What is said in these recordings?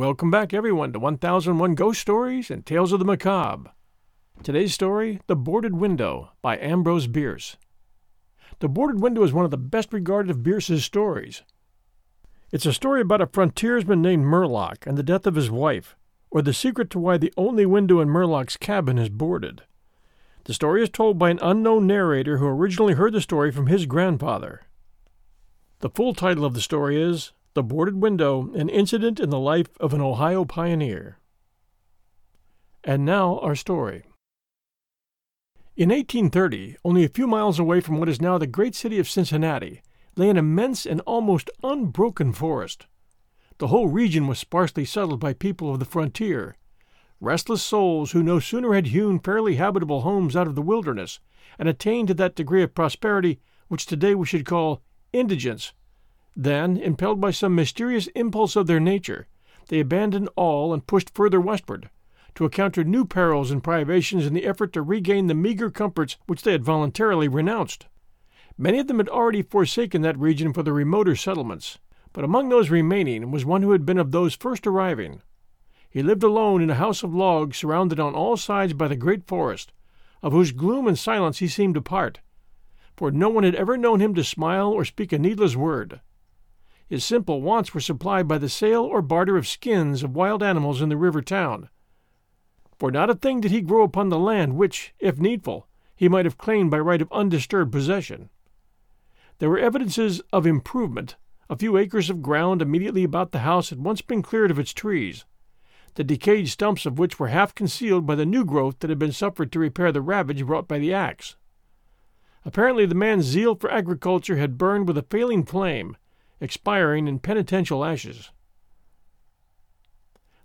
Welcome back, everyone, to 1001 Ghost Stories and Tales of the Macabre. Today's story The Boarded Window by Ambrose Bierce. The Boarded Window is one of the best regarded of Bierce's stories. It's a story about a frontiersman named Murlock and the death of his wife, or the secret to why the only window in Murlock's cabin is boarded. The story is told by an unknown narrator who originally heard the story from his grandfather. The full title of the story is The Boarded Window An Incident in the Life of an Ohio Pioneer. And now our story. In 1830, only a few miles away from what is now the great city of Cincinnati, lay an immense and almost unbroken forest. The whole region was sparsely settled by people of the frontier, restless souls who no sooner had hewn fairly habitable homes out of the wilderness and attained to that degree of prosperity which today we should call indigence. Then, impelled by some mysterious impulse of their nature, they abandoned all and pushed further westward, to encounter new perils and privations in the effort to regain the meager comforts which they had voluntarily renounced. Many of them had already forsaken that region for the remoter settlements, but among those remaining was one who had been of those first arriving. He lived alone in a house of logs surrounded on all sides by the great forest, of whose gloom and silence he seemed a part, for no one had ever known him to smile or speak a needless word. His simple wants were supplied by the sale or barter of skins of wild animals in the river town. For not a thing did he grow upon the land which, if needful, he might have claimed by right of undisturbed possession. There were evidences of improvement. A few acres of ground immediately about the house had once been cleared of its trees, the decayed stumps of which were half concealed by the new growth that had been suffered to repair the ravage wrought by the axe. Apparently, the man's zeal for agriculture had burned with a failing flame, expiring in penitential ashes.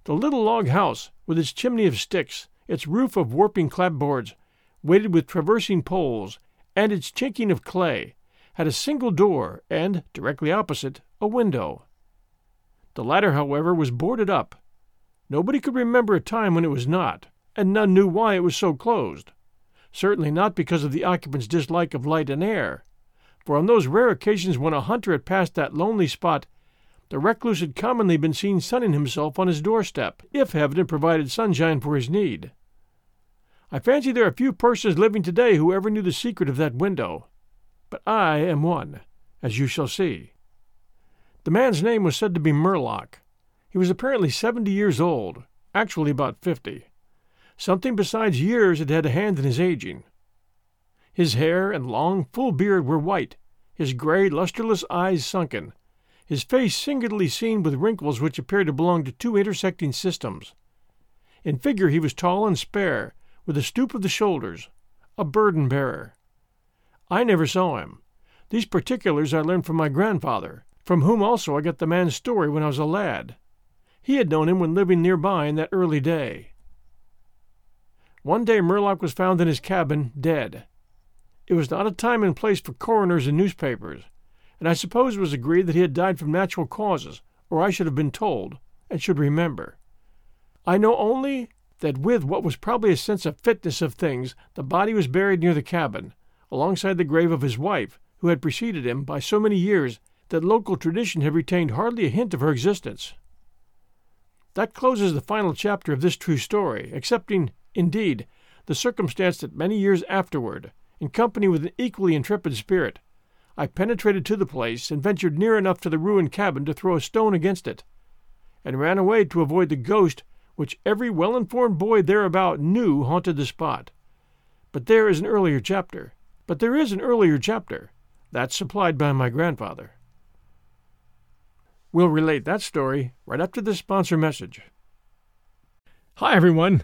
The little log house, with its chimney of sticks, its roof of warping clapboards, weighted with traversing poles, and its chinking of clay, had a single door and, directly opposite, a window. The latter, however, was boarded up. Nobody could remember a time when it was not, and none knew why it was so closed certainly not because of the occupant's dislike of light and air, for on those rare occasions when a hunter had passed that lonely spot, the recluse had commonly been seen sunning himself on his doorstep, if heaven had provided sunshine for his need. I fancy there are few persons living today who ever knew the secret of that window, but I am one, as you shall see. The man's name was said to be Murlock. He was apparently seventy years old, actually about fifty. Something besides years had had a hand in his aging. His hair and long, full beard were white, his gray, lustreless eyes sunken, his face singularly seamed with wrinkles which appeared to belong to two intersecting systems. In figure he was tall and spare, with a stoop of the shoulders, a burden bearer. I never saw him. These particulars I learned from my grandfather, from whom also I got the man's story when I was a lad. He had known him when living near by in that early day. One day Murlock was found in his cabin, dead. It was not a time and place for coroners and newspapers, and I suppose it was agreed that he had died from natural causes, or I should have been told, and should remember. I know only that with what was probably a sense of fitness of things, the body was buried near the cabin, alongside the grave of his wife, who had preceded him by so many years that local tradition had retained hardly a hint of her existence. That closes the final chapter of this true story, excepting Indeed, the circumstance that many years afterward, in company with an equally intrepid spirit, I penetrated to the place and ventured near enough to the ruined cabin to throw a stone against it, and ran away to avoid the ghost which every well informed boy thereabout knew haunted the spot. But there is an earlier chapter. But there is an earlier chapter. That's supplied by my grandfather. We'll relate that story right after this sponsor message. Hi, everyone.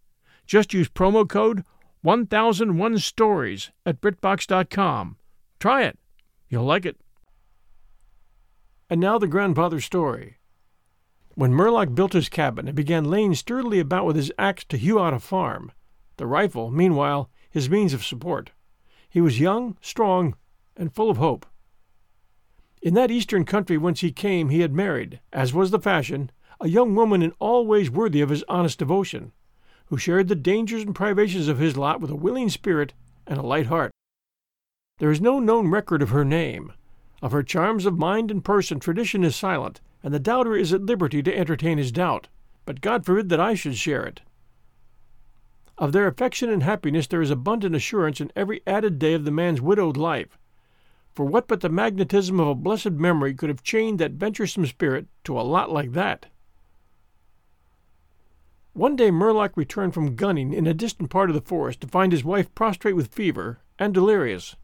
Just use promo code 1001 Stories at BritBox.com. Try it. You'll like it. And now the grandfather story. When Murlock built his cabin and began laying sturdily about with his axe to hew out a farm, the rifle, meanwhile, his means of support, he was young, strong, and full of hope. In that eastern country whence he came, he had married, as was the fashion, a young woman in all ways worthy of his honest devotion, who shared the dangers and privations of his lot with a willing spirit and a light heart. There is no known record of her name, of her charms of mind and person tradition is silent, and the doubter is at liberty to entertain his doubt, but God forbid that I should share it. Of their affection and happiness there is abundant assurance in every added day of the man's widowed life. For what but the magnetism of a blessed memory could have chained that venturesome spirit to a lot like that? One day Murlock returned from gunning in a distant part of the forest to find his wife prostrate with fever and delirious.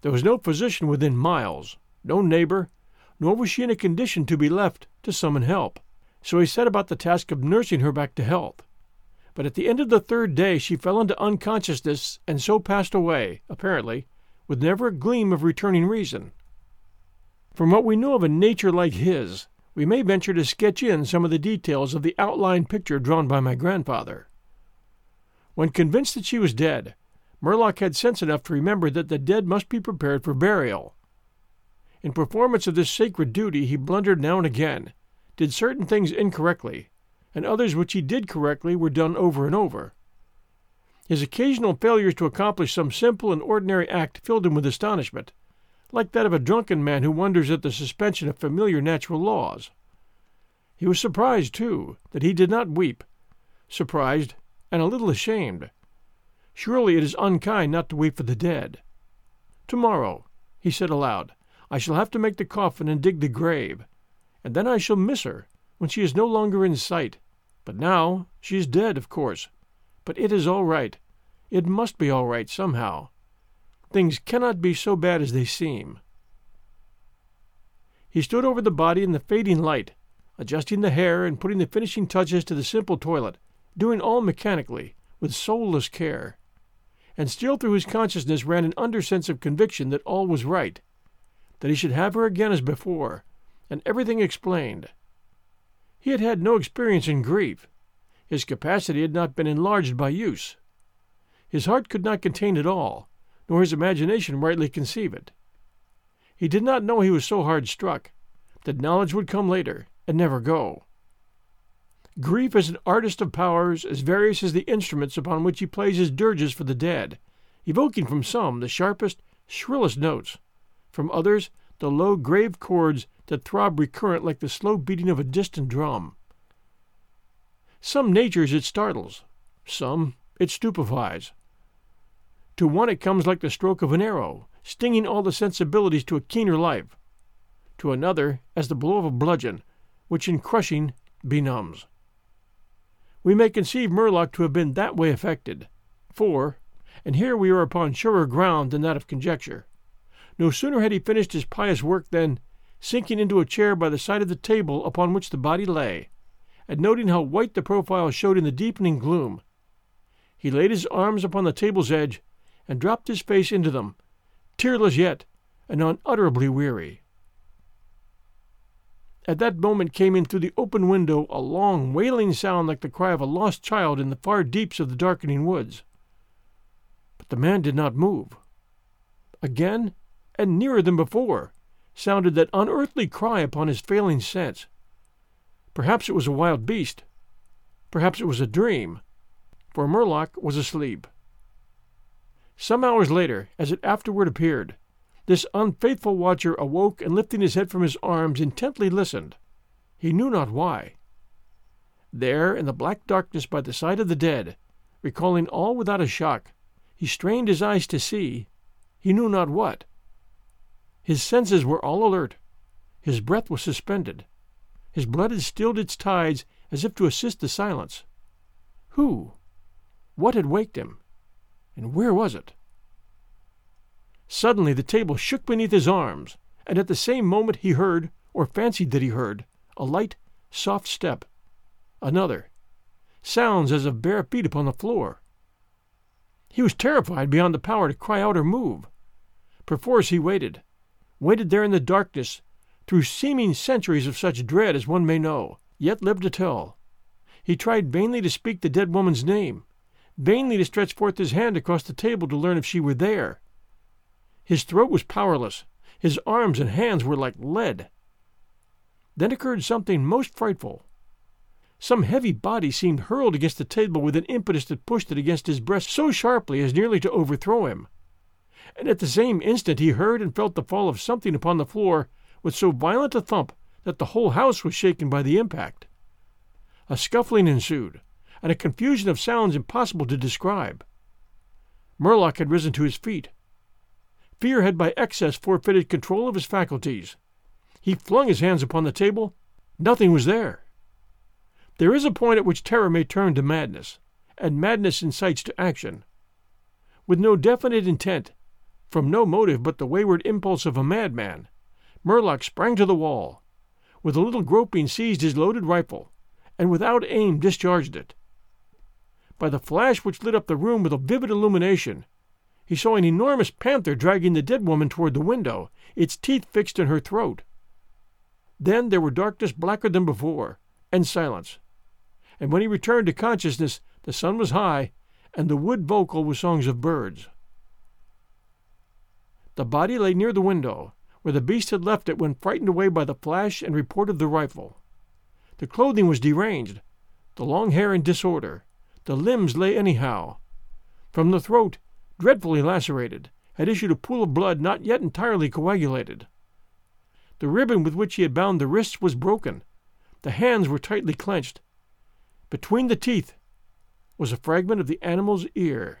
There was no physician within miles, no neighbor, nor was she in a condition to be left to summon help. So he set about the task of nursing her back to health. But at the end of the third day she fell into unconsciousness and so passed away, apparently, with never a gleam of returning reason. From what we know of a nature like his, we may venture to sketch in some of the details of the outline picture drawn by my grandfather. When convinced that she was dead, Murlock had sense enough to remember that the dead must be prepared for burial. In performance of this sacred duty, he blundered now and again, did certain things incorrectly, and others which he did correctly were done over and over. His occasional failures to accomplish some simple and ordinary act filled him with astonishment, like that of a drunken man who wonders at the suspension of familiar natural laws. He was surprised, too, that he did not weep, surprised and a little ashamed. Surely it is unkind not to weep for the dead. Tomorrow, he said aloud, I shall have to make the coffin and dig the grave, and then I shall miss her when she is no longer in sight. But now she is dead, of course. But it is all right. It must be all right somehow. Things cannot be so bad as they seem. He stood over the body in the fading light, adjusting the hair and putting the finishing touches to the simple toilet, doing all mechanically, with soulless care and still through his consciousness ran an undersense of conviction that all was right, that he should have her again as before, and everything explained. He had had no experience in grief. His capacity had not been enlarged by use. His heart could not contain it all, nor his imagination rightly conceive it. He did not know he was so hard struck, that knowledge would come later and never go. Grief is an artist of powers as various as the instruments upon which he plays his dirges for the dead, evoking from some the sharpest, shrillest notes, from others the low, grave chords that throb recurrent like the slow beating of a distant drum. Some natures it startles, some it stupefies. To one it comes like the stroke of an arrow, stinging all the sensibilities to a keener life. To another, as the blow of a bludgeon, which in crushing benumbs we may conceive Murlock to have been that way affected. For, and here we are upon surer ground than that of conjecture, no sooner had he finished his pious work than, sinking into a chair by the side of the table upon which the body lay, and noting how white the profile showed in the deepening gloom, he laid his arms upon the table's edge and dropped his face into them, tearless yet and unutterably weary. At that moment came in through the open window a long, wailing sound like the cry of a lost child in the far deeps of the darkening woods. But the man did not move. Again, and nearer than before, sounded that unearthly cry upon his failing sense. Perhaps it was a wild beast. Perhaps it was a dream, for Murlock was asleep. Some hours later, as it afterward appeared, this unfaithful watcher awoke and lifting his head from his arms intently listened. He knew not why. There, in the black darkness by the side of the dead, recalling all without a shock, he strained his eyes to see, he knew not what. His senses were all alert. His breath was suspended. His blood had stilled its tides as if to assist the silence. Who? What had waked him? And where was it? Suddenly the table shook beneath his arms, and at the same moment he heard, or fancied that he heard, a light, soft step. Another. Sounds as of bare feet upon the floor. He was terrified beyond the power to cry out or move. Perforce he waited, waited there in the darkness, through seeming centuries of such dread as one may know, yet live to tell. He tried vainly to speak the dead woman's name, vainly to stretch forth his hand across the table to learn if she were there. His throat was powerless, his arms and hands were like lead. Then occurred something most frightful. Some heavy body seemed hurled against the table with an impetus that pushed it against his breast so sharply as nearly to overthrow him. And at the same instant he heard and felt the fall of something upon the floor with so violent a thump that the whole house was shaken by the impact. A scuffling ensued, and a confusion of sounds impossible to describe. Murlock had risen to his feet. Fear had by excess forfeited control of his faculties. He flung his hands upon the table. Nothing was there. There is a point at which terror may turn to madness, and madness incites to action. With no definite intent, from no motive but the wayward impulse of a madman, Murlock sprang to the wall. With a little groping seized his loaded rifle, and without aim discharged it. By the flash which lit up the room with a vivid illumination, he saw an enormous panther dragging the dead woman toward the window, its teeth fixed in her throat. Then there were darkness blacker than before, and silence and when he returned to consciousness, the sun was high, and the wood vocal with songs of birds. The body lay near the window, where the beast had left it when frightened away by the flash and report of the rifle. The clothing was deranged, the long hair in disorder, the limbs lay anyhow. From the throat, dreadfully lacerated, had issued a pool of blood not yet entirely coagulated. The ribbon with which he had bound the wrists was broken. The hands were tightly clenched, between the teeth was a fragment of the animal's ear.